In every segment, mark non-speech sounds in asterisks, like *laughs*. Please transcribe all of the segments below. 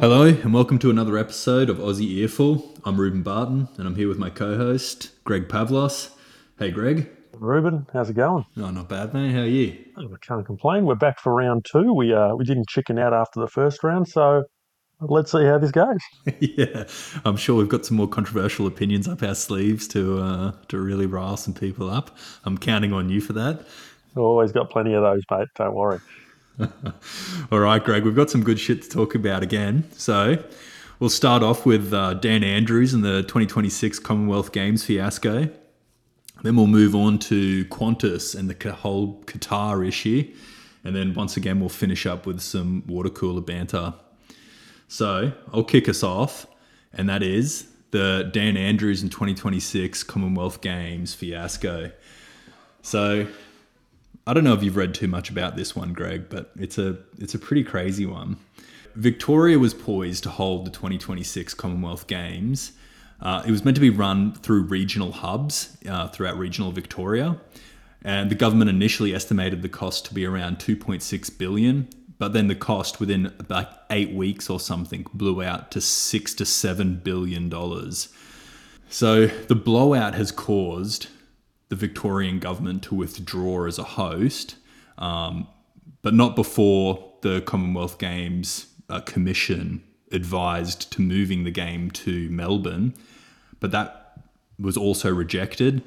Hello, and welcome to another episode of Aussie Earful. I'm Ruben Barton, and I'm here with my co host, Greg Pavlos. Hey, Greg. Ruben, how's it going? Oh, not bad, mate. How are you? I can't complain. We're back for round two. We uh, we didn't chicken out after the first round, so let's see how this goes. *laughs* yeah, I'm sure we've got some more controversial opinions up our sleeves to uh, to really rile some people up. I'm counting on you for that. Always got plenty of those, mate. Don't worry. *laughs* All right, Greg, we've got some good shit to talk about again. So we'll start off with uh, Dan Andrews and the 2026 Commonwealth Games fiasco. Then we'll move on to Qantas and the whole Qatar issue. And then once again, we'll finish up with some water cooler banter. So I'll kick us off, and that is the Dan Andrews in 2026 Commonwealth Games fiasco. So I don't know if you've read too much about this one, Greg, but it's a it's a pretty crazy one. Victoria was poised to hold the 2026 Commonwealth Games. Uh, it was meant to be run through regional hubs uh, throughout regional Victoria, and the government initially estimated the cost to be around 2.6 billion. But then the cost within about eight weeks or something blew out to six to seven billion dollars. So the blowout has caused the Victorian government to withdraw as a host, um, but not before the Commonwealth Games uh, Commission advised to moving the game to Melbourne. But that was also rejected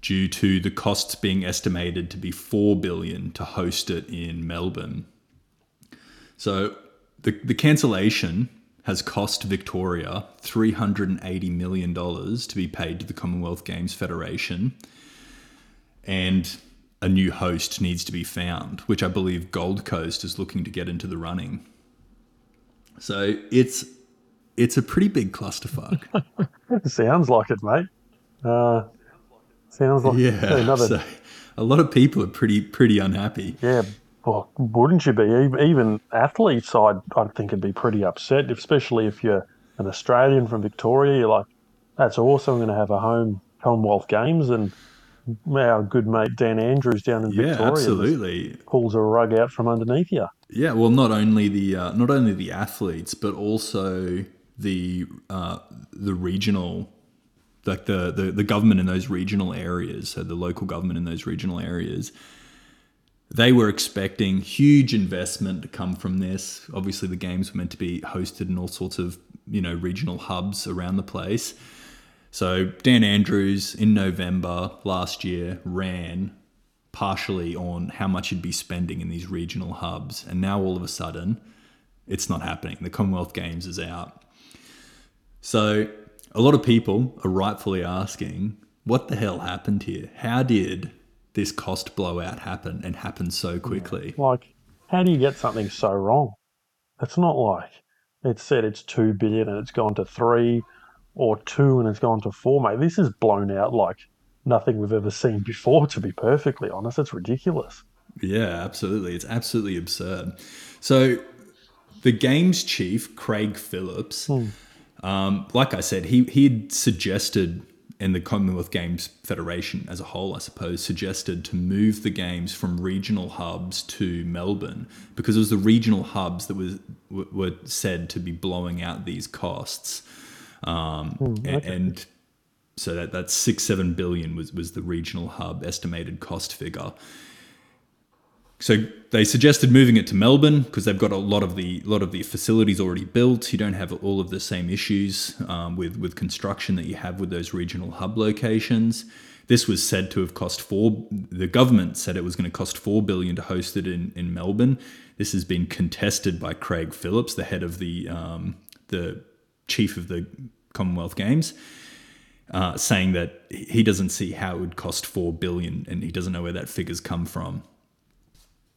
due to the costs being estimated to be 4 billion to host it in Melbourne. So the, the cancellation has cost Victoria $380 million to be paid to the Commonwealth Games Federation and a new host needs to be found, which I believe Gold Coast is looking to get into the running. So it's it's a pretty big clusterfuck. *laughs* sounds like it, mate. Uh, sounds like yeah. Another... So a lot of people are pretty pretty unhappy. Yeah. Well, wouldn't you be? Even athletes, I'd, I'd think would be pretty upset, especially if you're an Australian from Victoria. You're like, that's awesome. I'm going to have a home Commonwealth Games and our good mate Dan Andrews down in yeah, Victoria. absolutely. Pulls a rug out from underneath you. Yeah, well, not only the uh, not only the athletes, but also the uh, the regional, like the, the the government in those regional areas, so the local government in those regional areas. They were expecting huge investment to come from this. Obviously, the games were meant to be hosted in all sorts of you know regional hubs around the place so Dan Andrews in November last year ran partially on how much he'd be spending in these regional hubs, and now all of a sudden, it's not happening. The Commonwealth Games is out. So a lot of people are rightfully asking, what the hell happened here? How did this cost blowout happen and happen so quickly? Like, how do you get something so wrong? It's not like it said it's two billion and it's gone to three or two and it's gone to four, mate. This is blown out like nothing we've ever seen before, to be perfectly honest. It's ridiculous. Yeah, absolutely. It's absolutely absurd. So, the games chief, Craig Phillips, hmm. um, like I said, he he had suggested, and the Commonwealth Games Federation as a whole, I suppose, suggested to move the games from regional hubs to Melbourne because it was the regional hubs that was were said to be blowing out these costs. Um, mm, okay. and, so that that six seven billion was was the regional hub estimated cost figure. So they suggested moving it to Melbourne because they've got a lot of the lot of the facilities already built. You don't have all of the same issues um, with with construction that you have with those regional hub locations. This was said to have cost four. The government said it was going to cost four billion to host it in in Melbourne. This has been contested by Craig Phillips, the head of the um, the chief of the Commonwealth Games, uh, saying that he doesn't see how it would cost four billion, and he doesn't know where that figure's come from.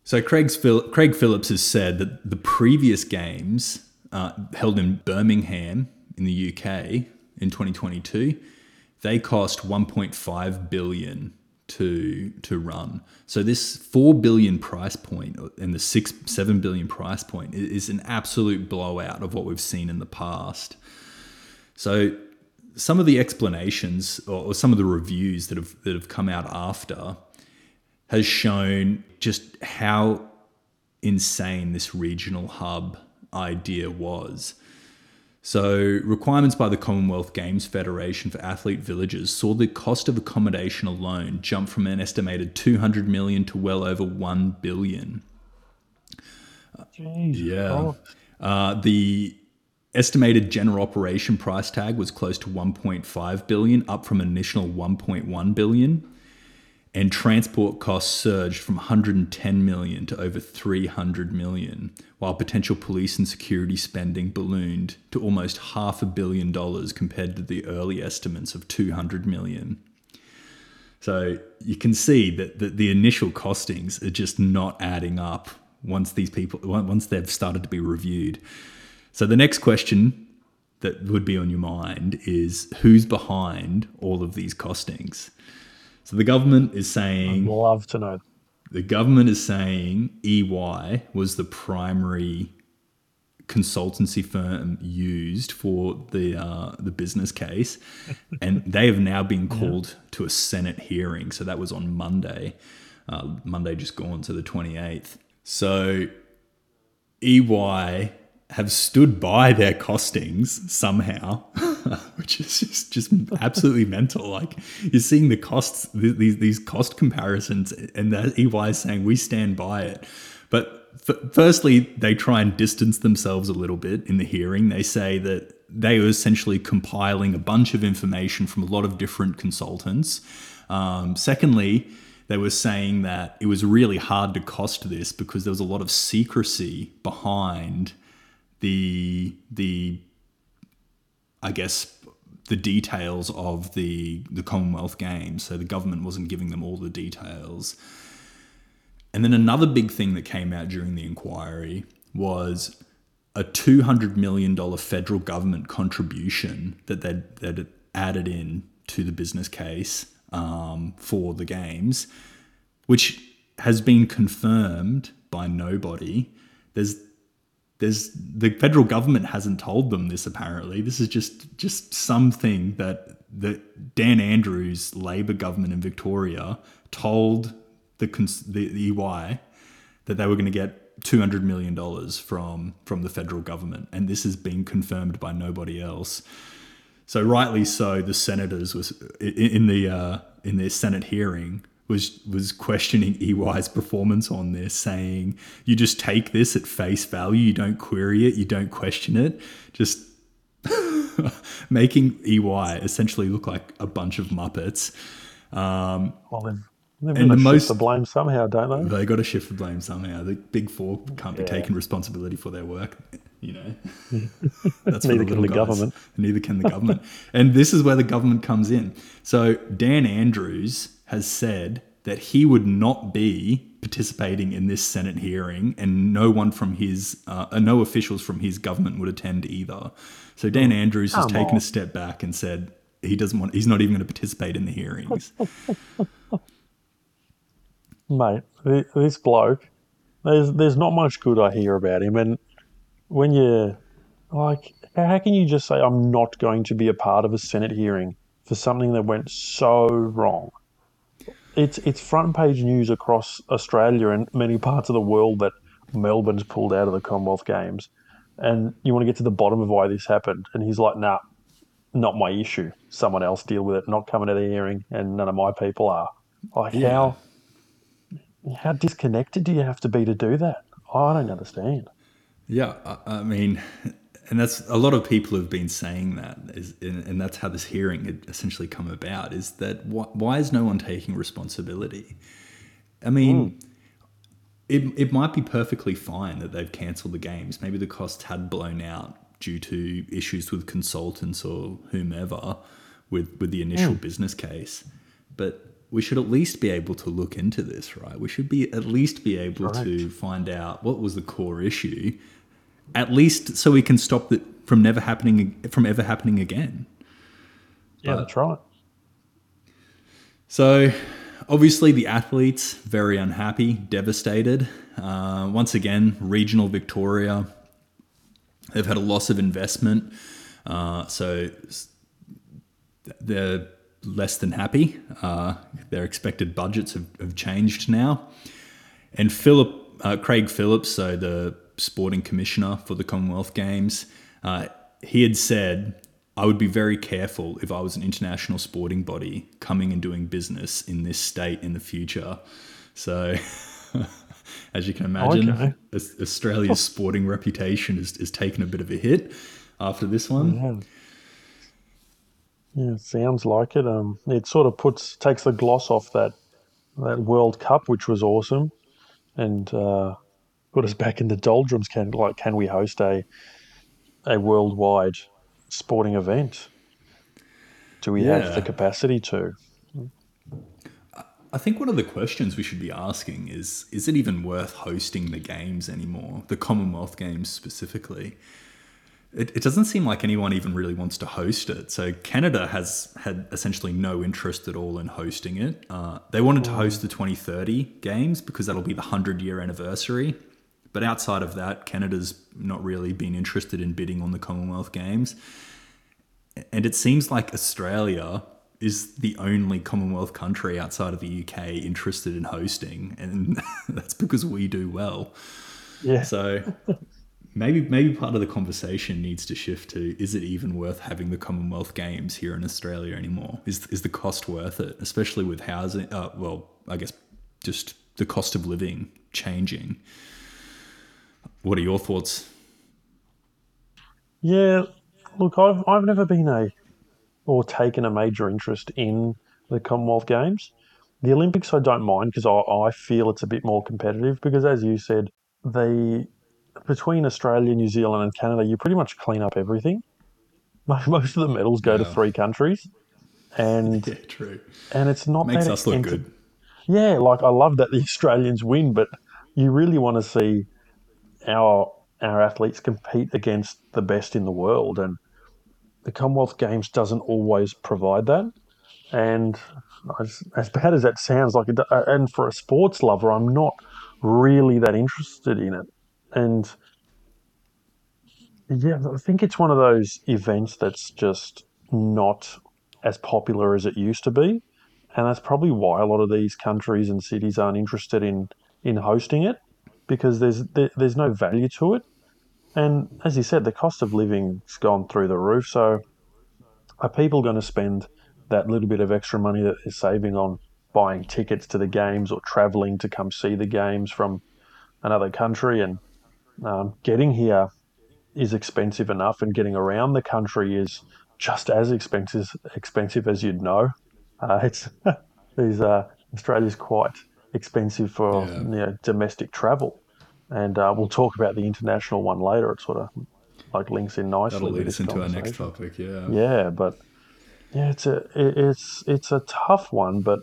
So Craig's Craig Phillips has said that the previous games uh, held in Birmingham in the UK in 2022, they cost 1.5 billion to to run. So this four billion price point and the six seven billion price point is an absolute blowout of what we've seen in the past. So some of the explanations or, some of the reviews that have that have come out after has shown just how insane this regional hub idea was. So, requirements by the Commonwealth Games Federation for athlete villages saw the cost of accommodation alone jump from an estimated 200 million to well over 1 billion. Jeez, Yeah. oh, Uh, the estimated general operation price tag was close to 1.5 billion, up from an initial 1.1 billion. And transport costs surged from 110 million to over 300 million, while potential police and security spending ballooned to almost half a billion dollars compared to the early estimates of 200 million. So you can see that the, the initial costings are just not adding up once these people once they've started to be reviewed. So the next question that would be on your mind is who's behind all of these costings? So the government is saying love to know. the government is saying EY was the primary consultancy firm used for the uh, the business case, *laughs* and they have now been called to a Senate hearing. So that was on Monday, uh, Monday just gone, so the twenty eighth. So EY have stood by their costings somehow, *laughs* *laughs* which is just, just absolutely mental. Like you're seeing the costs, these these cost comparisons, and that EY is saying we stand by it. But f- firstly, they try and distance themselves a little bit in the hearing. They say that they were essentially compiling a bunch of information from a lot of different consultants. Um, secondly, they were saying that it was really hard to cost this because there was a lot of secrecy behind the the I guess the details of the the Commonwealth Games. So the government wasn't giving them all the details. And then another big thing that came out during the inquiry was a two hundred million dollar federal government contribution that they'd, they'd added in to the business case um, for the games, which has been confirmed by nobody. There's there's the federal government hasn't told them this apparently. This is just just something that that Dan Andrews Labor government in Victoria told the the, the EY that they were going to get 200 million dollars from from the federal government and this has been confirmed by nobody else. So rightly so the senators was in, the uh, in their senate hearing was was questioning EY's performance on this, saying you just take this at face value, you don't query it, you don't question it, just *laughs* making EY essentially look like a bunch of muppets. Um, Well, they've, they've And got the most- the blame somehow, don't they? they got to shift the blame somehow. The big four can't be Yeah. taking responsibility for their work. You know, *laughs* that's Neither the can the guys. government. Neither can the government. and this is where the government comes in. So Dan Andrews has said that he would not be participating in this Senate hearing, and no one from his, uh, no officials from his government would attend either. So Dan Andrews has come taken on. a step back and said he doesn't want. He's not even going to participate in the hearings. *laughs* Mate, this bloke, there's there's not much good I hear about him. And when you, like, how can you just say, I'm not going to be a part of a Senate hearing for something that went so wrong? It's, it's front page news across Australia and many parts of the world that Melbourne's pulled out of the Commonwealth Games. And you want to get to the bottom of why this happened. And he's like, nah, not my issue. Someone else deal with it. Not coming to the hearing, and none of my people are. Like, Yeah. how how disconnected do you have to be to do that? I don't understand. Yeah, I, I mean, and that's a lot of people have been saying that, is, and, and that's how this hearing had essentially come about. Is that why, why is no one taking responsibility? I mean, hmm. it it might be perfectly fine that they've cancelled the games. Maybe the costs had blown out due to issues with consultants or whomever with with the initial hmm. business case, but. We should at least be able to look into this, right? We should be at least be able to find out what was the core issue, at least so we can stop it from never happening from ever happening again. Yeah, But- that's right. So, obviously, the athletes very unhappy, devastated. Uh, once again, regional Victoria, they've had a loss of investment, uh, so they're less than happy. Uh, their expected budgets have, have changed now, and Philip uh, Craig Phillips, so the sporting commissioner for the Commonwealth Games. Uh, he had said, I would be very careful if I was an international sporting body coming and doing business in this state in the future. So, *laughs* as you can imagine, Okay. Australia's sporting reputation is, is taken a bit of a hit after this one. Yeah. Yeah, sounds like it. Um, it sort of puts takes the gloss off that that World Cup, which was awesome, and uh, put us back in the doldrums. Can like can we host a a worldwide sporting event? Do we have the capacity to? I think one of the questions we should be asking is is it even worth hosting the games anymore? The Commonwealth Games specifically. It, it doesn't seem like anyone even really wants to host it. So Canada has had essentially no interest at all in hosting it. Uh, they wanted to host the 2030 games because that'll be the 100 year anniversary. But outside of that, Canada's not really been interested in bidding on the Commonwealth Games. And it seems like Australia is the only Commonwealth country outside of the UK interested in hosting, and *laughs* that's because we do well. Yeah, So maybe maybe part of the conversation needs to shift to: Is it even worth having the Commonwealth Games here in Australia anymore? Is is the cost worth it, especially with housing? Uh, well, I guess just the cost of living changing. What are your thoughts? Yeah, look, I've I've never been a or taken a major interest in the Commonwealth Games. The Olympics I don't mind because I, I feel it's a bit more competitive because as you said, they between Australia, New Zealand and Canada, you pretty much clean up everything. *laughs* Most of the medals go to three countries. And *laughs* Yeah, true. and it's not Makes that us look good. yeah, like I love that the *laughs* Australians win, but you really want to see our our athletes compete against the best in the world, and the Commonwealth Games doesn't always provide that. And as, as bad as that sounds, like, it, uh, and for a sports lover, I'm not really that interested in it. And yeah, I think it's one of those events that's just not as popular as it used to be and that's probably why a lot of these countries and cities aren't interested in in hosting it because there's there, there's no value to it. And as you said the cost of living's gone through the roof. So are people going to spend that little bit of extra money that they're saving on buying tickets to the games or traveling to come see the games from another country? And um, getting here is expensive enough and getting around the country is just as expensive expensive as you'd know. Uh, it's *laughs* these uh, Australia's quite expensive for Yeah. you know, domestic travel, and uh, we'll talk about the international one later. It sort of like links in nicely. That'll lead us into our next topic. Yeah. Yeah, but yeah, it's a it's it's a tough one, but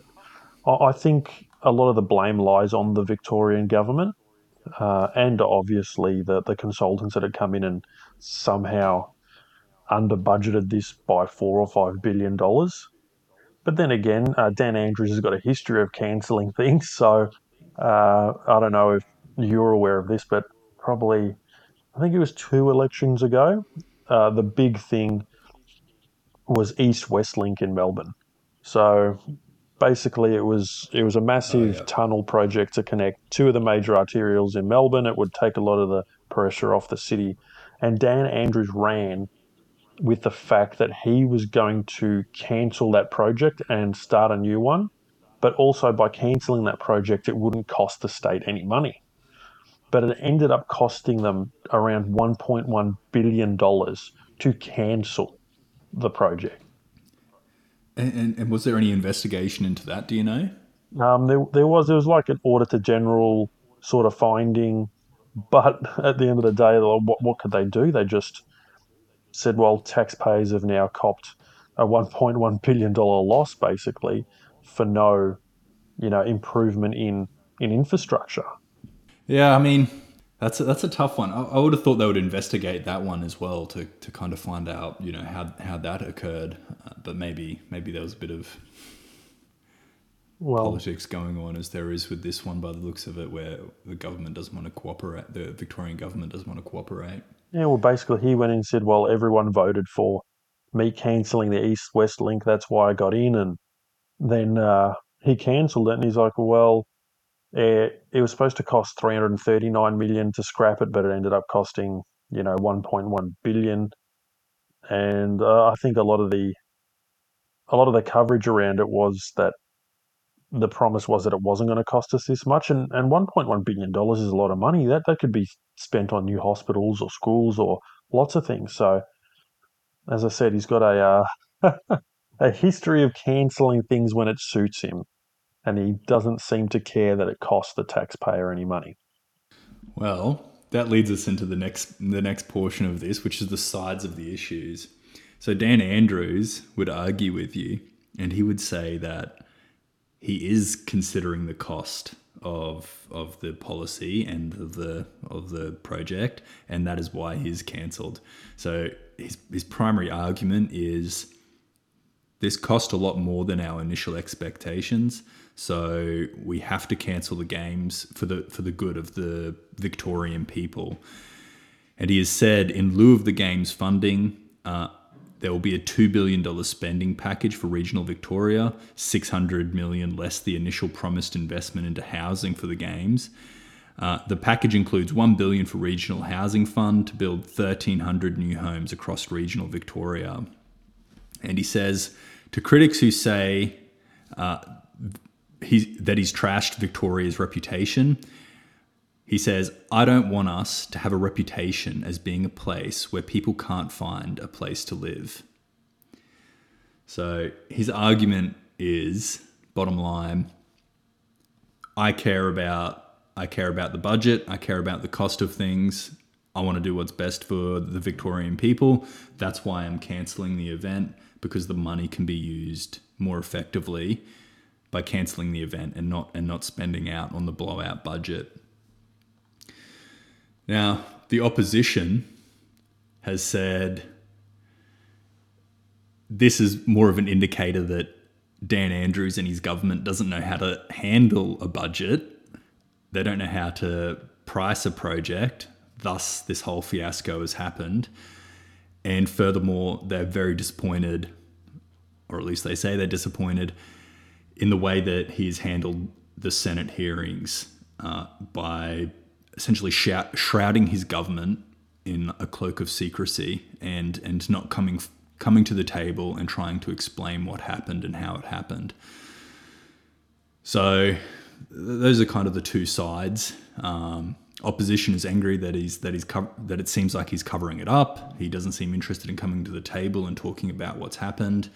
I think a lot of the blame lies on the Victorian government uh, and obviously the the consultants that had come in and somehow under budgeted this by four or five billion dollars. But then again, uh, Dan Andrews has got a history of cancelling *laughs* things, so uh, I don't know if you're aware of this, but probably I think it was two elections ago. Uh, the big thing was East West Link in Melbourne. So basically, it was it was a massive yeah. tunnel project to connect two of the major arterials in Melbourne. It would take a lot of the pressure off the city, and Dan Andrews ran with the fact that he was going to cancel that project and start a new one. But also by cancelling that project, it wouldn't cost the state any money. But it ended up costing them around $1.1 billion to cancel the project. And, and, and was there any investigation into that? Do you know? Um, there, there was there was like an auditor general sort of finding, but at the end of the day, what what could they do? They just said, well, taxpayers have now copped a 1.1 billion dollar loss basically for no, you know, improvement in in infrastructure. Yeah, I mean, that's a, that's a tough one. I, I would have thought they would investigate that one as well to, to kind of find out, you know, how how that occurred. Uh, but maybe maybe there was a bit of Well, politics going on, as there is with this one, by the looks of it, where the government doesn't want to cooperate. The Victorian government doesn't want to cooperate. Yeah, well, basically he went in and said, well, everyone voted for me cancelling the East West link. That's why I got in, and then uh, he cancelled it, and he's like, well, It, it was supposed to cost 339 million to scrap it, but it ended up costing you know 1.1 billion. And uh, I think a lot of the a lot of the coverage around it was that the promise was that it wasn't going to cost us this much, and and 1.1 billion dollars is a lot of money. That that could be spent on new hospitals or schools or lots of things. So, as I said, he's got a uh, *laughs* a history of cancelling things when it suits him, and he doesn't seem to care that it costs the taxpayer any money. Well, that leads us into the next the next portion of this, which is the sides of the issues. So Dan Andrews would argue with you, and he would say that he is considering the cost of of the policy and of the of the project, and that is why he's cancelled. So his his primary argument is this cost a lot more than our initial expectations. So we have to cancel the games for the for the good of the Victorian people. And he has said, in lieu of the games funding, uh, there will be a $2 billion spending package for regional Victoria, 600 million less the initial promised investment into housing for the games. Uh, the package includes 1 billion for regional housing fund to build 1300 new homes across regional Victoria. And he says to critics who say uh, he, that he's trashed Victoria's reputation, he says, I don't want us to have a reputation as being a place where people can't find a place to live. So his argument is bottom line, I care about I care about the budget, I care about the cost of things. I want to do what's best for the Victorian people. That's why I'm cancelling the event because the money can be used more effectively by cancelling the event and not and not spending out on the blowout budget. Now, the opposition has said this is more of an indicator that Dan Andrews and his government doesn't know how to handle a budget. They don't know how to price a project. Thus, this whole fiasco has happened. And furthermore, they're very disappointed, or at least they say they're disappointed, in the way that he's handled the Senate hearings uh, by essentially shrouding his government in a cloak of secrecy and and not coming coming to the table and trying to explain what happened and how it happened. So those are kind of the two sides. Um, opposition is angry that he's that he's co- that it seems like he's covering it up. He doesn't seem interested in coming to the table and talking about what's happened.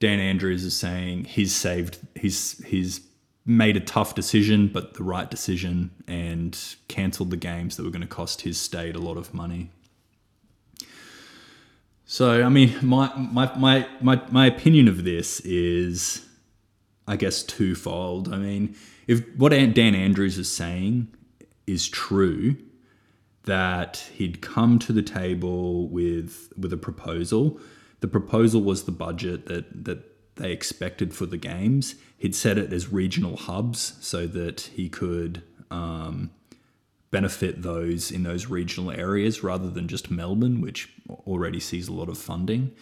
Dan Andrews is saying he's saved he's he's made a tough decision, but the right decision, and cancelled the games that were going to cost his state a lot of money. So, I mean, my, my, my, my, my opinion of this is, I guess, twofold. I mean, if what Dan Andrews is saying is true, that he'd come to the table with with a proposal. The proposal was the budget that that they expected for the games. He'd set it as regional hubs so that he could um, benefit those in those regional areas rather than just Melbourne, which already sees a lot of funding.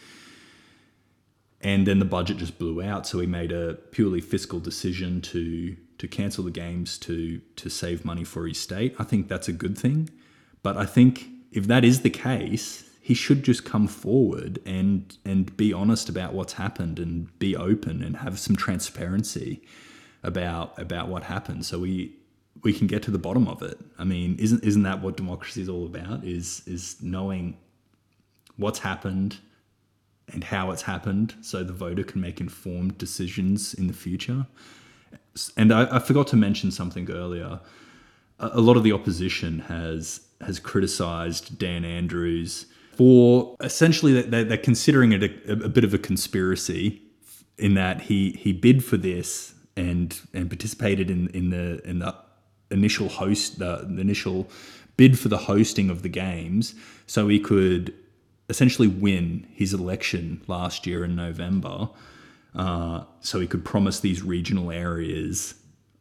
And then the budget just blew out, so he made a purely fiscal decision to to cancel the games to to save money for his state. I think that's a good thing, but I think if that is the case, he should just come forward and and be honest about what's happened and be open and have some transparency about about what happened so we we can get to the bottom of it. I mean, isn't isn't that what democracy is all about? Is is knowing what's happened and how it's happened so the voter can make informed decisions in the future. And I, I forgot to mention something earlier. A, lot of the opposition has has criticized Dan Andrews for essentially they're, they're considering it a, a, bit of a conspiracy in that he he bid for this and and participated in in the in the initial host the, the initial bid for the hosting of the games so he could essentially win his election last year in November uh, so he could promise these regional areas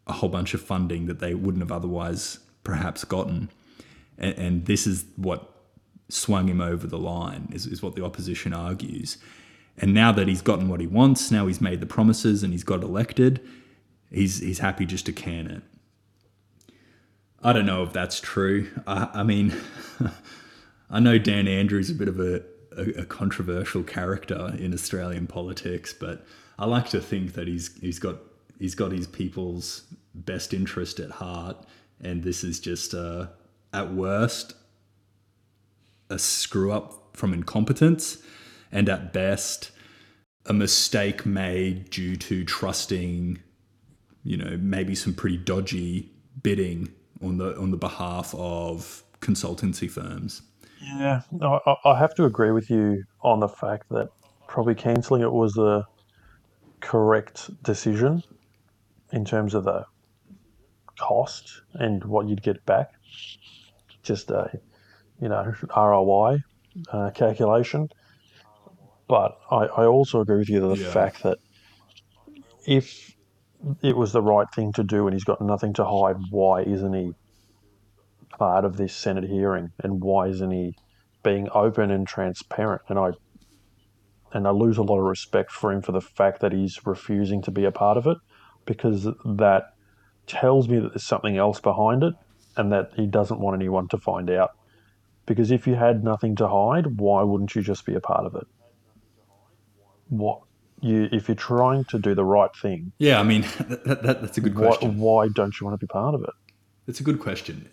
a whole bunch of funding that they wouldn't have otherwise perhaps gotten. And, and this is what swung him over the line, is, is what the opposition argues. And now that he's gotten what he wants, now he's made the promises and he's got elected, he's, he's happy just to can it. I don't know if that's true. I, I mean, *laughs* I know Dan Andrews is a bit of a, a, a, controversial character in Australian politics, but I like to think that he's he's got he's got his people's best interest at heart, and this is just uh, at worst a screw up from incompetence, and at best a mistake made due to trusting, you know, maybe some pretty dodgy bidding on the on the behalf of consultancy firms. Yeah, I, I have to agree with you on the fact that probably cancelling it was the correct decision in terms of the cost and what you'd get back. Just a, you know, ROI uh, calculation. But I, I also agree with you that the yeah. fact that if it was the right thing to do and he's got nothing to hide, why isn't he part of this Senate hearing and why isn't he being open and transparent? And I and I lose a lot of respect for him for the fact that he's refusing to be a part of it because that tells me that there's something else behind it and that he doesn't want anyone to find out. Because if you had nothing to hide, why wouldn't you just be a part of it? What you if you're trying to do the right thing? Yeah, I mean *laughs* that, that, that's a good question. Why, why, don't you want to be part of it? It's a good question.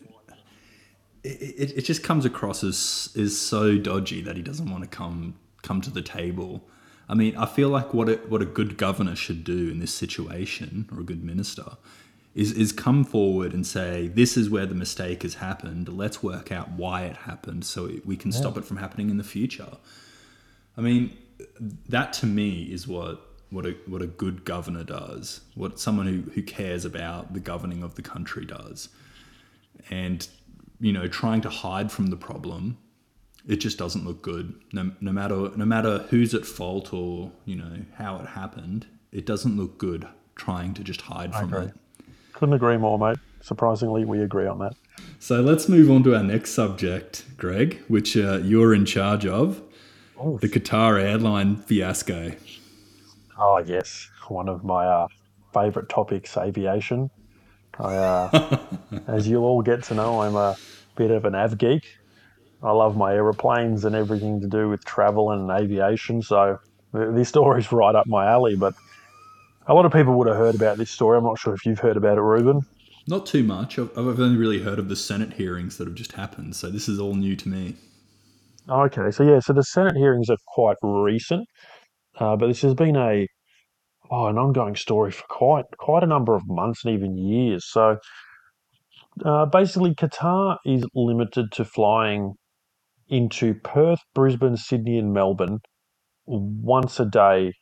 It, it, it just comes across as is so dodgy that he doesn't want to come come to the table. I mean, I feel like what a, what a good governor should do in this situation, or a good minister, is is come forward and say, "This is where the mistake has happened. Let's work out why it happened, so we can yeah. stop it from happening in the future." I mean, that to me is what what a what a good governor does. What someone who who cares about the governing of the country does, and you know, trying to hide from the problem, it just doesn't look good. No, no matter no matter who's at fault or you know how it happened, it doesn't look good trying to just hide from it. Couldn't agree more, mate. Surprisingly, we agree on that. So let's move on to our next subject, Greg, which uh, you're in charge of oh. the Qatar airline fiasco. Oh, yes. One of my uh, favourite topics, aviation. I, uh, *laughs* as you all get to know, I'm a bit of an av geek. I love my aeroplanes and everything to do with travel and aviation. So this story's right up my alley. But a lot of people would have heard about this story. I'm not sure if you've heard about it, Ruben. Not too much. I've only really heard of the Senate hearings that have just happened. So this is all new to me. Okay, so yeah, so the Senate hearings are quite recent, uh, but this has been a oh, an ongoing story for quite quite a number of months and even years. So uh, basically, Qatar is limited to flying into Perth, Brisbane, Sydney, and Melbourne once a day.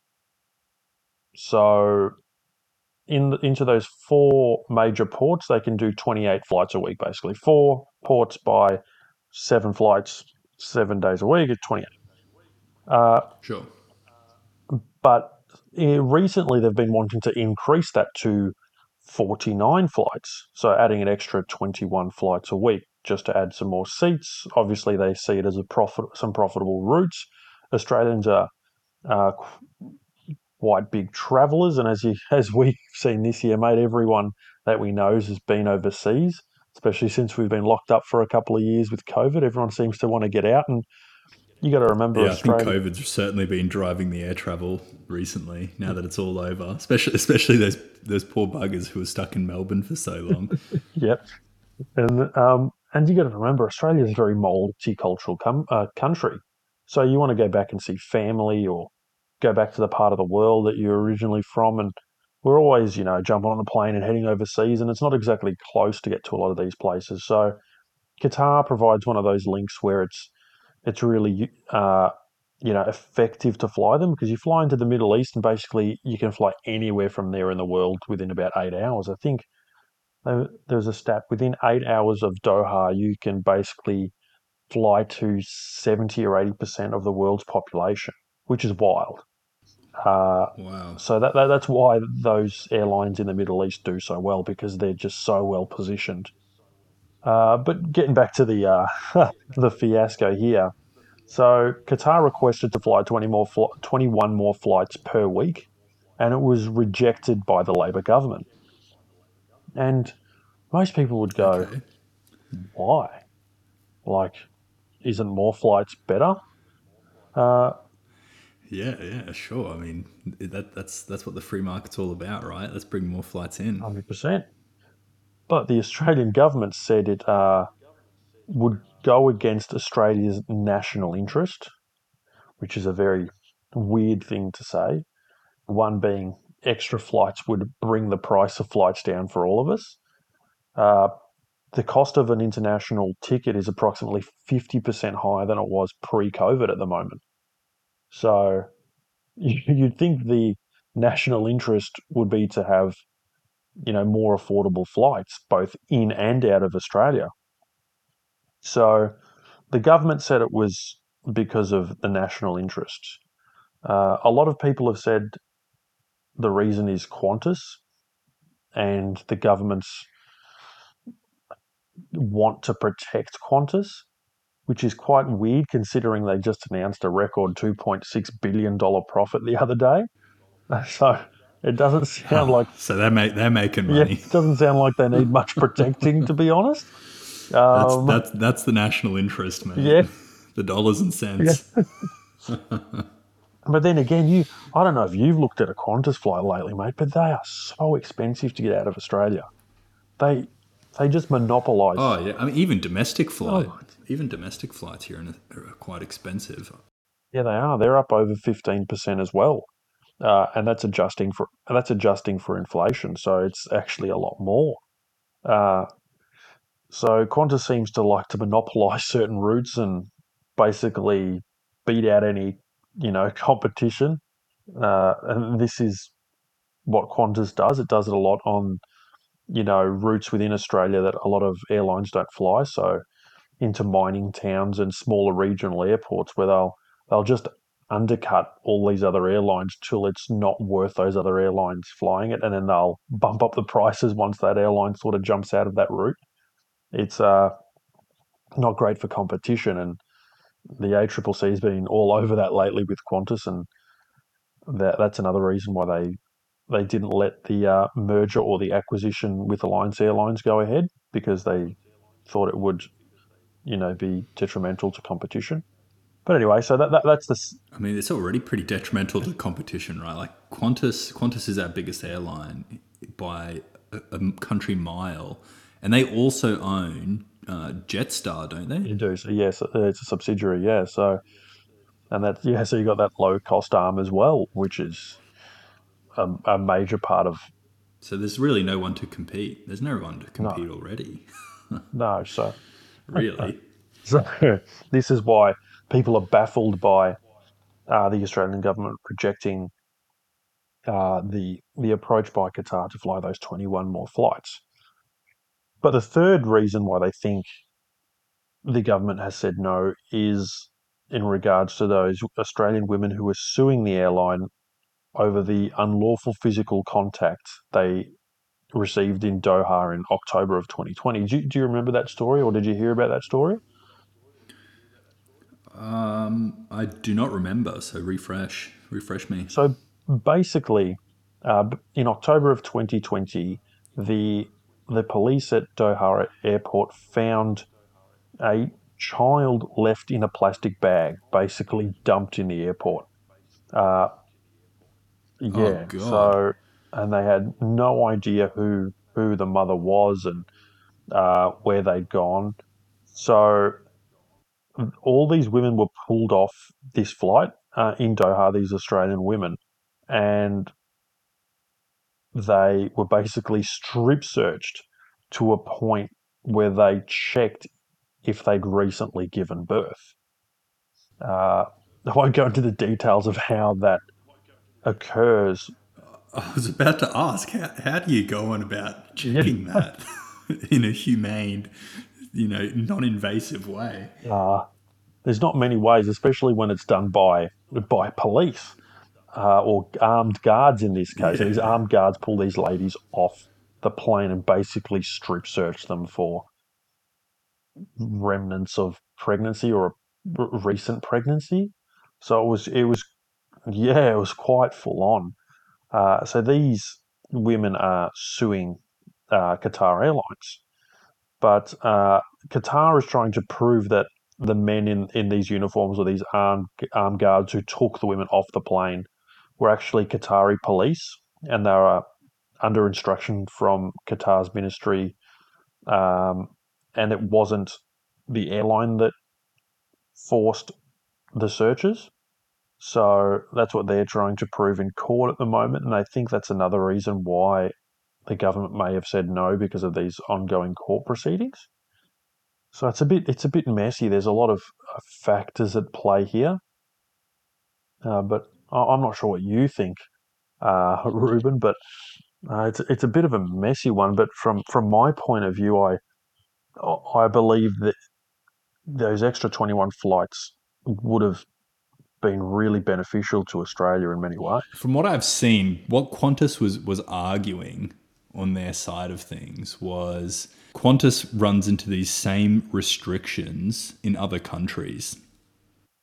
So in into those four major ports, they can do 28 flights a week, basically. Four ports by seven flights seven days a week at 28. Uh, sure. But eh, recently they've been wanting to increase that to 49 flights. So adding an extra 21 flights a week just to add some more seats. Obviously, they see it as a profit, some profitable routes. Australians are uh, quite big travellers, and as you, *laughs* as we've seen this year, mate, everyone that we know has been overseas especially since we've been locked up for a couple of years with COVID. Everyone seems to want to get out, and you got to remember. Yeah, Australia. I think COVID's certainly been driving the air travel recently. Now that it's all over, especially especially those those poor buggers who were stuck in Melbourne for so long. *laughs* yep, and um, and you got to remember, Australia is a very multicultural com- uh, country. So you want to go back and see family, or go back to the part of the world that you're originally from, and we're always, you know, jumping on a plane and heading overseas, and it's not exactly close to get to a lot of these places. So Qatar provides one of those links where it's it's really uh, you know effective to fly them because you fly into the Middle East and basically you can fly anywhere from there in the world within about eight hours. I think there's a stat within eight hours of Doha, you can basically fly to seventy or eighty percent of the world's population, which is wild. Uh, wow. So that, that, that's why those airlines in the Middle East do so well because they're just so well positioned. Uh, but getting back to the uh, *laughs* the fiasco here, so Qatar requested to fly 20 more fl- 21 more flights per week, and it was rejected by the Labor government. And most people would go, okay. why? Like, isn't more flights better? Uh, Yeah, yeah, sure. I mean, that that's that's what the free market's all about, right? Let's bring more flights in. 100%. But the Australian government said it uh, would go against Australia's national interest, which is a very weird thing to say. One being extra flights would bring the price of flights down for all of us. Uh, the cost of an international ticket is approximately 50% higher than it was pre COVID at the moment. So *laughs* you'd think the national interest would be to have, you know, more affordable flights, both in and out of Australia. So the government said it was because of the national interest. Uh, a lot of people have said the reason is Qantas and the government's want to protect Qantas, which is quite weird considering they just announced a record $2.6 billion profit the other day. *laughs* So it doesn't sound *laughs* like. So they're make, they're making Yeah, money. it doesn't sound like they need much protecting, to be honest. That's Um, that's that's the national interest, man. yeah. the dollars and cents. *laughs* But then again, you I don't know if you've looked at a Qantas flight lately, mate, but they are so expensive to get out of Australia. They they just monopolise. Oh yeah, I mean even domestic flight, Oh. even domestic flights here are quite expensive. Yeah, they are. They're up over fifteen percent as well, uh, and that's adjusting for that's adjusting for inflation. So it's actually a lot more. Uh, so Qantas seems to like to monopolise *laughs* certain routes and basically beat out any you know *laughs* competition. Uh, and this is what Qantas does. It does it a lot on you know routes within Australia that a lot of airlines don't fly. So into mining towns and smaller regional airports where they'll they'll just undercut all these other airlines till it's not worth those other airlines flying it, and then they'll bump up the prices once that airline sort of jumps out of that route. It's uh, not great for competition, and the ACCC has been all over that lately with Qantas, and that that's another reason why they they didn't let the uh, merger or the acquisition with Alliance Airlines go ahead because they thought it would, you know, be detrimental to competition. But anyway, so that, that that's the I mean, it's already pretty detrimental to competition, right? Like Qantas, Qantas is our biggest airline by a, a country mile, and they also own uh, Jetstar, don't they? you do. So yes, it's a subsidiary. Yeah. So and that yeah, so you got that low cost arm as well, which is a, a major part of So there's really no one to compete. There's no one to compete already, *laughs* no. So really. *laughs* So this is why people are baffled by uh, the Australian government projecting uh, the the approach by Qatar to fly those 21 more flights. But the third reason why they think the government has said no is in regards to those Australian women who are suing the airline over the unlawful physical contact they received in Doha in October of 2020. Do you, do you remember that story or did you hear about that story? Um, I do not remember. So refresh, refresh me. So basically, uh, in October of 2020, the the police at Doha Airport found a child left in a plastic bag, basically dumped in the airport. Uh, yeah. God. so, and they had no idea who who the mother was and uh, where they'd gone. So all these women were pulled off this flight uh, in Doha, these Australian women, and they were basically strip searched to a point where they checked if they'd recently given birth. Uh, *laughs* I won't go into the details of how that occurs. I was about to ask, how, how do you go on about checking *laughs* that *laughs* in a humane, you know, non-invasive way? Uh, there's not many ways, especially when it's done by by police uh, or armed guards. In this case, Yeah. these armed guards pull these ladies off the plane and basically strip search them for remnants of pregnancy or a r- recent pregnancy. So it was it was yeah, it was quite full on. Uh, so these women are suing uh, Qatar Airlines, But uh, Qatar is trying to prove that the men in, in these uniforms or these armed, armed guards who took the women off the plane were actually Qatari police and they were under instruction from Qatar's ministry. Um, and it wasn't the airline that forced the searches. So that's what they're trying to prove in court at the moment. And I think that's another reason why the government may have said no because of these ongoing court proceedings. So it's a bit it's a bit messy. There's a lot of uh, factors at play here, uh, but I'm not sure what you think, uh, *laughs* Ruben. But uh, it's it's a bit of a messy one. But from from my point of view, I I believe that those extra 21 flights would have been really beneficial to Australia in many ways. From what I've seen, what Qantas was was arguing on their side of things was Qantas runs into these same restrictions in other countries.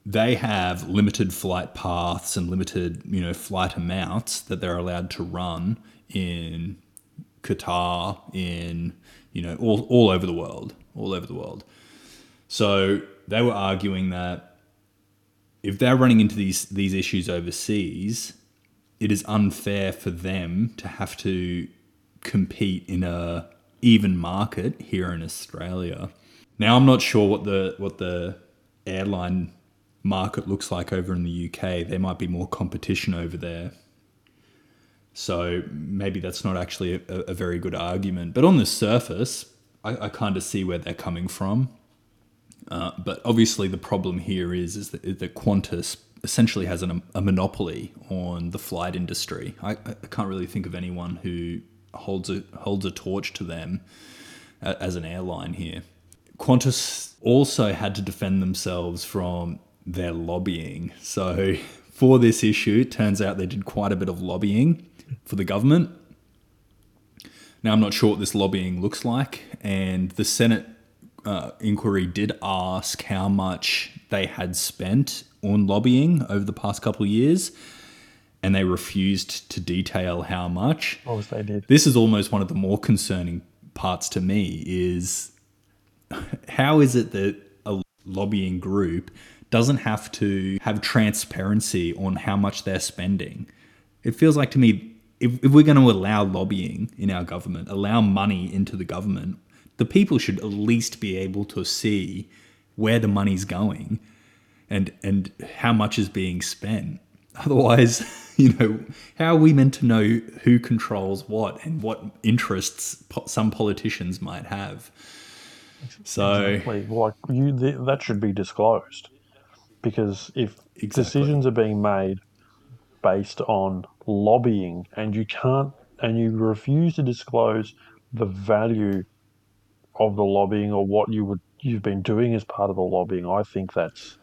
They have limited flight paths and limited, you know, flight amounts that they're allowed to run in Qatar, in, you know, all, all over the world, all over the world. So they were arguing that if they're running into these these issues overseas, it is unfair for them to have to compete in a even market here in Australia. Now I'm not sure what the what the airline market looks like over in the UK. There might be more competition over there. So maybe that's not actually a, a very good argument. But on the surface, I, I kind of see where they're coming from. Uh, but obviously, the problem here is is that, that Qantas essentially has an, a monopoly on the flight industry. I, I can't really think of anyone who holds a holds a torch to them as an airline here. Qantas also had to defend themselves from their lobbying. So for this issue, it turns out they did quite a bit of lobbying for the government. Now I'm not sure what this lobbying looks like, and the Senate uh, inquiry did ask how much they had spent on lobbying over the past couple of years and they refused to detail how much. Of course they did. This is almost one of the more concerning parts to me is *laughs* how is it that a lobbying group doesn't have to have transparency on how much they're spending? It feels like to me if, if we're going to allow lobbying in our government, allow money into the government, the people should at least be able to see where the money's going and and how much is being spent. *laughs* Otherwise, *laughs* you know, how are we meant to know who controls what and what interests po- some politicians might have? So, exactly. like you, that should be disclosed because if exactly. decisions are being made based on lobbying and you can't and you refuse to disclose the value of the lobbying or what you would you've been doing as part of the lobbying, I think that's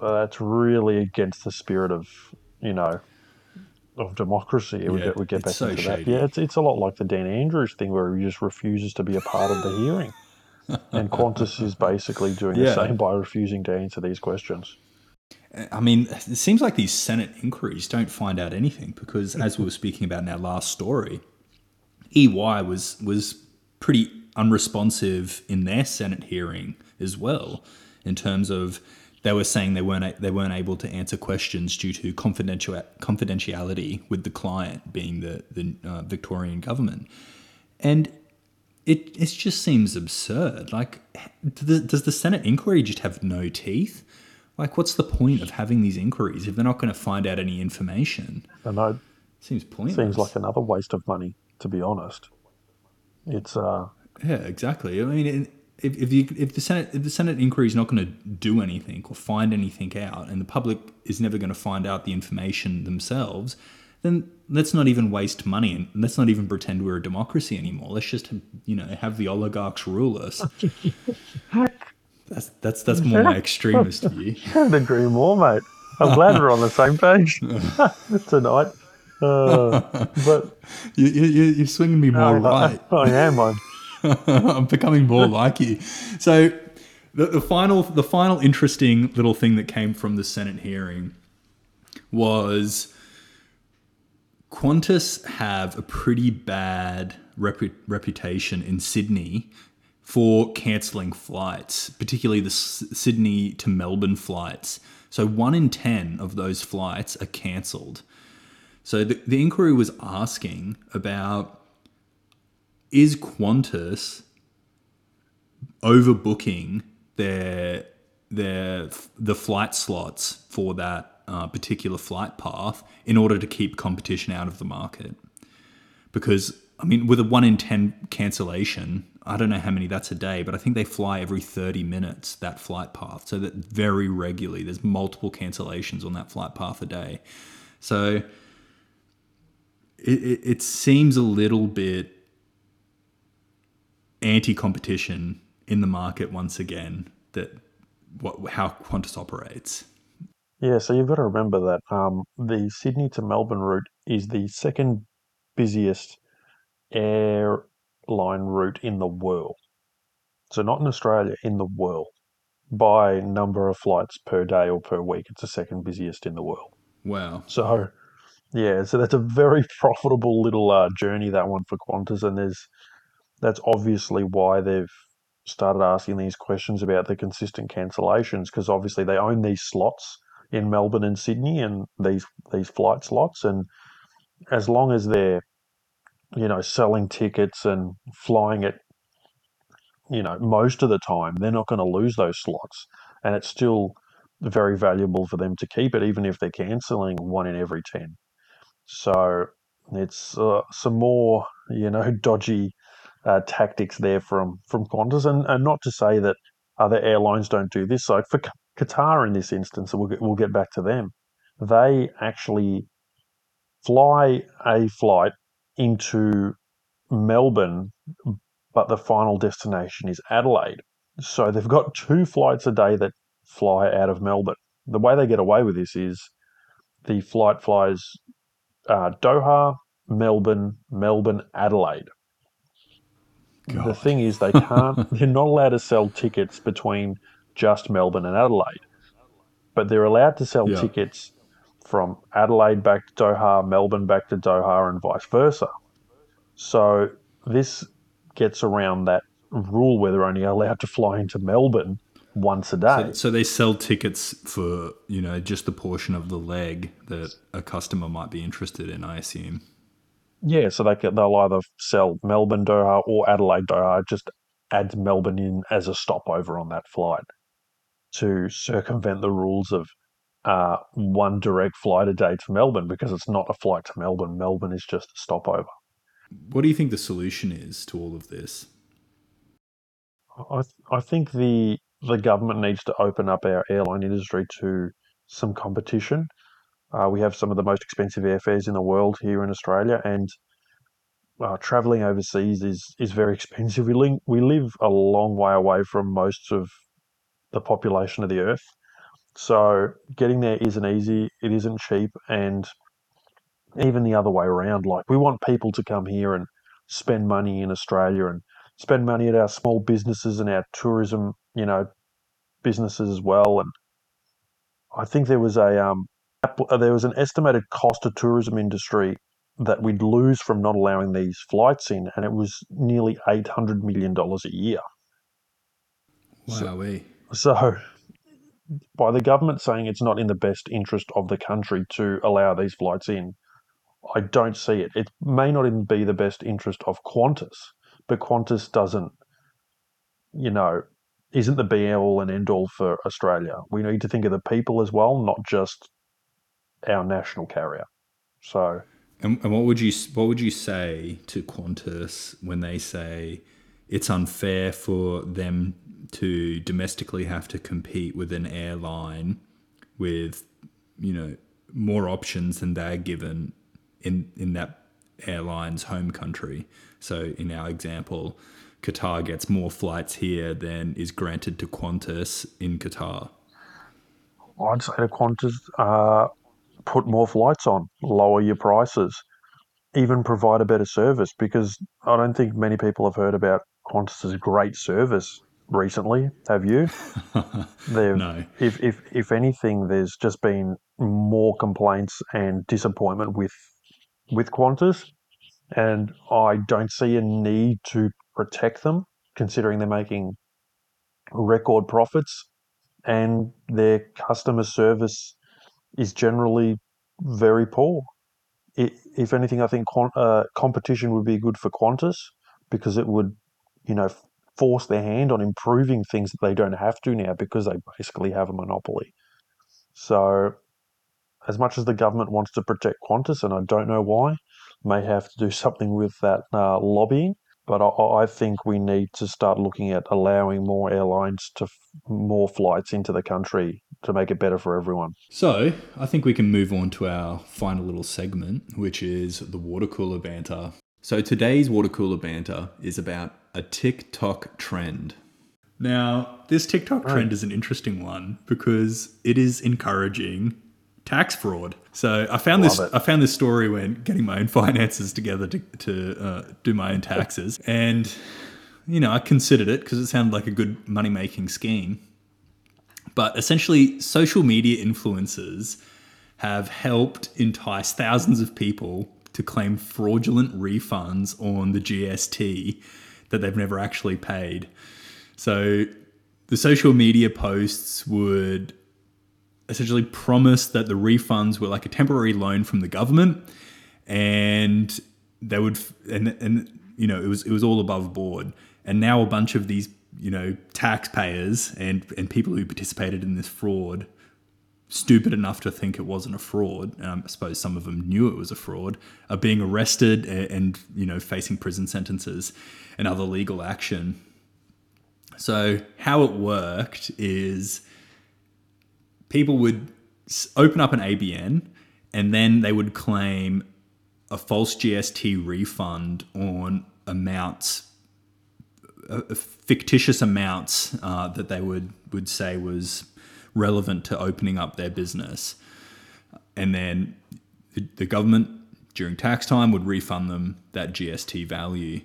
that's really against the spirit of you know of democracy. Yeah, we get, we get back so into shady. that. Yeah, it's it's a lot like the Dan Andrews thing where he just refuses to be a part of the hearing, *laughs* and Qantas is basically doing yeah. the same by refusing to answer these questions. I mean, it seems like these Senate inquiries don't find out anything because, as we were speaking about in our last story, EY was was pretty unresponsive in their Senate hearing as well, in terms of they were saying they weren't they weren't able to answer questions due to confidential confidentiality with the client being the the uh, Victorian government, and it it just seems absurd. Like, does the Senate inquiry just have no teeth? Like, what's the point of having these inquiries if they're not going to find out any information? I know. Seems pointless. Seems like another waste of money, to be honest. It's uh. Yeah, exactly. I mean, if, if, you, if the Senate if the Senate inquiry is not going to do anything or find anything out, and the public is never going to find out the information themselves, then let's not even waste money and let's not even pretend we're a democracy anymore. Let's just you know have the oligarchs rule us. *laughs* that's that's that's more my extremist view. *laughs* Couldn't agree more, mate. I'm glad we're on the same page *laughs* tonight. Uh, but you, you, you're swinging me more right. I, I am. I'm *laughs* I'm becoming more *laughs* like you. So the, the final the final interesting little thing that came from the Senate hearing was Qantas have a pretty bad repu- reputation in Sydney for cancelling flights, particularly the S- Sydney to Melbourne flights. So one in 10 of those flights are cancelled. So the, the inquiry was asking about is Qantas overbooking their their the flight slots for that uh, particular flight path in order to keep competition out of the market? Because I mean, with a one in ten cancellation, I don't know how many that's a day, but I think they fly every 30 minutes that flight path. So that very regularly there's multiple cancellations on that flight path a day. So it, it, it seems a little bit anti-competition in the market once again that what how Qantas operates. Yeah, so you've got to remember that um, the Sydney to Melbourne route is the second busiest airline route in the world. So not in Australia, in the world. By number of flights per day or per week, it's the second busiest in the world. Wow. So yeah, so that's a very *laughs* profitable little uh, journey that one for Qantas, and there's that's obviously why they've started asking these questions about the consistent cancellations because obviously they own these slots in Melbourne and Sydney and these these flight slots and as long as they're you know selling tickets and flying it you know most of the time they're not going to lose those slots and it's still very valuable for them to keep it even if they're cancelling one in every 10 so it's uh, some more you know *laughs* dodgy uh, tactics there from from Qantas, and, and not to say that other airlines don't do this. So for Qatar in this instance, we'll get, we'll get back to them. They actually fly a flight into Melbourne, but the final destination is Adelaide. So they've got two flights a day that fly out of Melbourne. The way they get away with this is the flight flies uh, Doha, Melbourne, Melbourne, Adelaide. God. The thing is, they can't. *laughs* they're not allowed to sell tickets between just Melbourne and Adelaide, but they're allowed to sell yeah. tickets from Adelaide back to Doha, Melbourne back to Doha, and vice versa. So this gets around that rule where they're only allowed to fly into Melbourne once a day. So, so, they sell tickets for you know just the portion of the leg that a customer might be interested in. I assume. Yeah, so they they'll either sell Melbourne Doha or Adelaide Doha, just add Melbourne in as a stopover on that flight to circumvent the rules of uh, one direct flight a day to Melbourne because it's not a flight to Melbourne. Melbourne is just a stopover. What do you think the solution is to all of this? I th- I think the the government needs to open up our airline industry to some competition. Uh, we have some of the most expensive airfares in the world here in Australia, and uh, traveling overseas is is very *laughs* expensive. We, li- we live a long way away from most of the population of the earth, so getting there isn't easy. It isn't cheap, and even the other way around. Like we want people to come here and spend money in Australia and spend money at our small businesses and our tourism, you know, businesses as well. And I think there was a um, Uh, there was an estimated cost to tourism industry that we'd lose from not allowing these flights in, and it was nearly eight hundred million dollars a year. Wow, so, so by the government saying it's not in the best interest of the country to allow these flights in, I don't see it. It may not even be the best interest of Qantas, but Qantas doesn't, you know, isn't the be all and end all for Australia. We need to think of the people as well, not just our national carrier. So, and, and what would you what would you say to Qantas when they say it's unfair for them to domestically have to compete with an airline with you know more options than they're given in in that airline's home country. So in our example, Qatar gets more flights here than is granted to Qantas in Qatar. I'd say to Qantas, uh, put more flights on, lower your prices, even provide a better service because I don't think many people have heard about Qantas's great service recently. Have you? *laughs* no. If, if if anything, there's just been more complaints and disappointment with with Qantas, and I don't see a need to protect them considering they're making record profits and their customer service is generally very poor. It, if anything, I think uh, competition would be good for Qantas because it would, you know, force their hand on improving things that they don't have to now because they basically have a monopoly. So, as much as the government wants to protect Qantas, and I don't know why, may have to do *laughs* something with that uh, lobbying. But I, I, think we need to start looking at allowing more airlines to f- more flights into the country to make it better for everyone. So I think we can move on to our final little segment, which is the water cooler banter. So today's water cooler banter is about a TikTok trend. Now, this TikTok trend is an interesting one because it is encouraging tax fraud. So I found Love this. It. I found this story when getting my own *laughs* finances together to to uh, do my own taxes, *laughs* and you know I considered it because it sounded like a good money making scheme. But essentially, social media influencers have helped entice thousands of people to claim fraudulent refunds on the GST that they've never actually paid. So the social media posts would essentially promise that the refunds were like a temporary loan from the government and they would and and you know it was it was all above board and now a bunch of these you know taxpayers and and people who participated in this fraud stupid enough to think it wasn't a fraud. Um, i suppose some of them knew it was a fraud are being arrested and, and you know facing prison sentences and other legal action. So how it worked is people would open up an ABN and then they would claim a false GST refund on amounts, fictitious amounts uh, that they would, would say was relevant to opening up their business. And then the, government during tax time would refund them that GST value.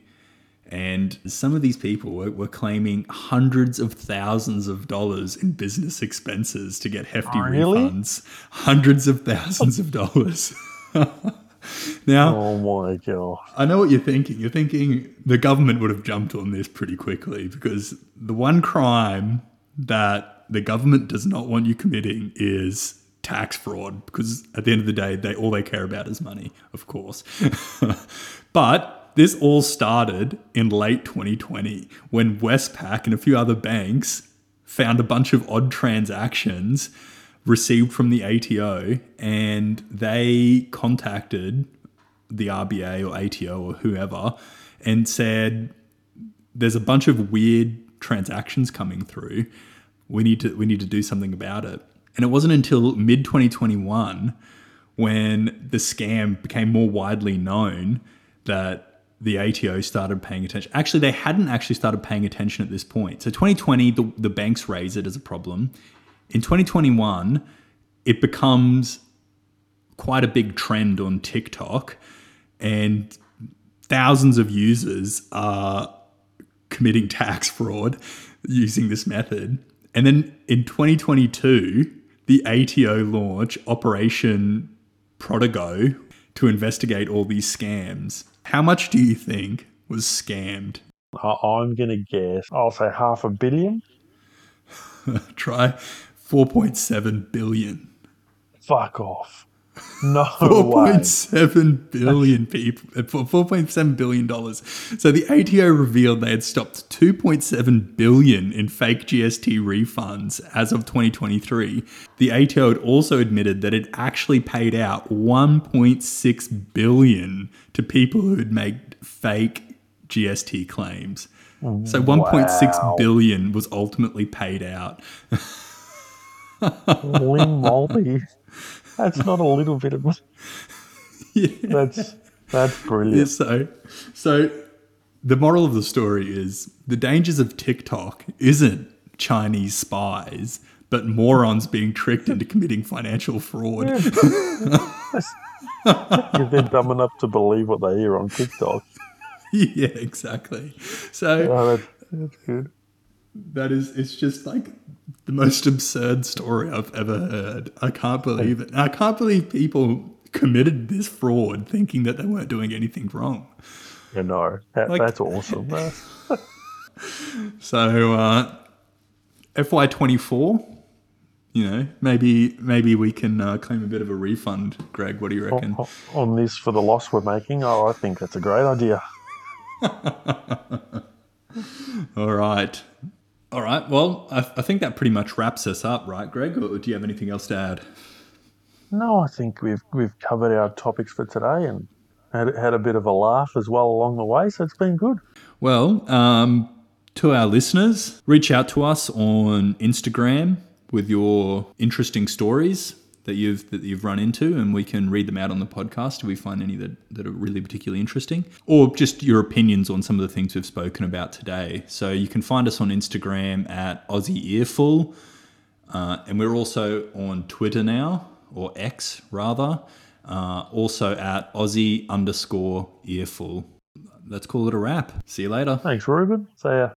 And some of these people were, were, claiming hundreds of thousands of dollars in business expenses to get hefty really? refunds. Hundreds of thousands of dollars. *laughs* *laughs* now, oh my god! I know what you're thinking. You're thinking the government would have jumped on this pretty quickly because the one crime that the government does not want you committing is tax fraud because at the end of the day they all they care about is money of course *laughs* but this all started in late 2020 when Westpac and a few other banks found a bunch of odd transactions received from the ATO and they contacted the RBA or ATO or whoever and said there's a bunch of weird transactions coming through we need to we need to do something about it and it wasn't until mid 2021 when the scam became more widely known that the ATO started paying attention. Actually, they hadn't actually started paying attention at this point. So 2020, the, the banks raise it as a problem. In 2021, it becomes quite a big trend on TikTok, and thousands of users are committing tax *laughs* fraud using this method. And then in 2022, the ATO launch Operation Protego to investigate all these scams. How much do you think was scammed? I'm going to guess, I'll say half a billion. *laughs* Try 4.7 billion. Fuck off. No *laughs* 4.7 billion people, uh, 4.7 billion dollars. So the ATO revealed they had stopped 2.7 billion in fake GST refunds as of 2023. The ATO had also admitted that it actually paid out 1.6 billion to people who had made fake GST claims. So 1.6 wow. billion was ultimately paid out. *laughs* Holy moly. That's not a little bit of. *laughs* yeah. That's that's brilliant. So, so the moral of the story is the dangers of TikTok isn't Chinese spies, but morons being tricked into committing financial fraud. They're dumb enough to believe what they hear on TikTok. *laughs* Yeah, exactly. So oh, that's, that's good. That is, it's just like the most absurd story I've ever heard. I can't believe it. I can't believe people committed this fraud thinking that they weren't doing anything wrong. Yeah, no, that, like, that's awesome. *laughs* so uh, FY24, you know, maybe maybe we can uh, claim a bit of a refund. Greg, what do you reckon? On, on this for the loss we're making, oh, I think that's a great idea. *laughs* All right. All right. Well, I, I think that pretty much wraps us up, right, Greg? Or do you have anything else to add? No, I think we've we've covered our topics for today and had had a bit of a laugh as well along the way. So it's been good. Well, um, to our listeners, reach out to us on Instagram with your interesting stories that you've that you've run into, and we can read them out on the podcast if we find any that, that are really particularly interesting, or just your opinions on some of the things we've spoken about today. So you can find us on Instagram at Aussie Earful, uh, and we're also on Twitter now, or X rather, uh, also at Aussie underscore Earful. Let's call it a wrap. See you later. Thanks, Ruben. See ya.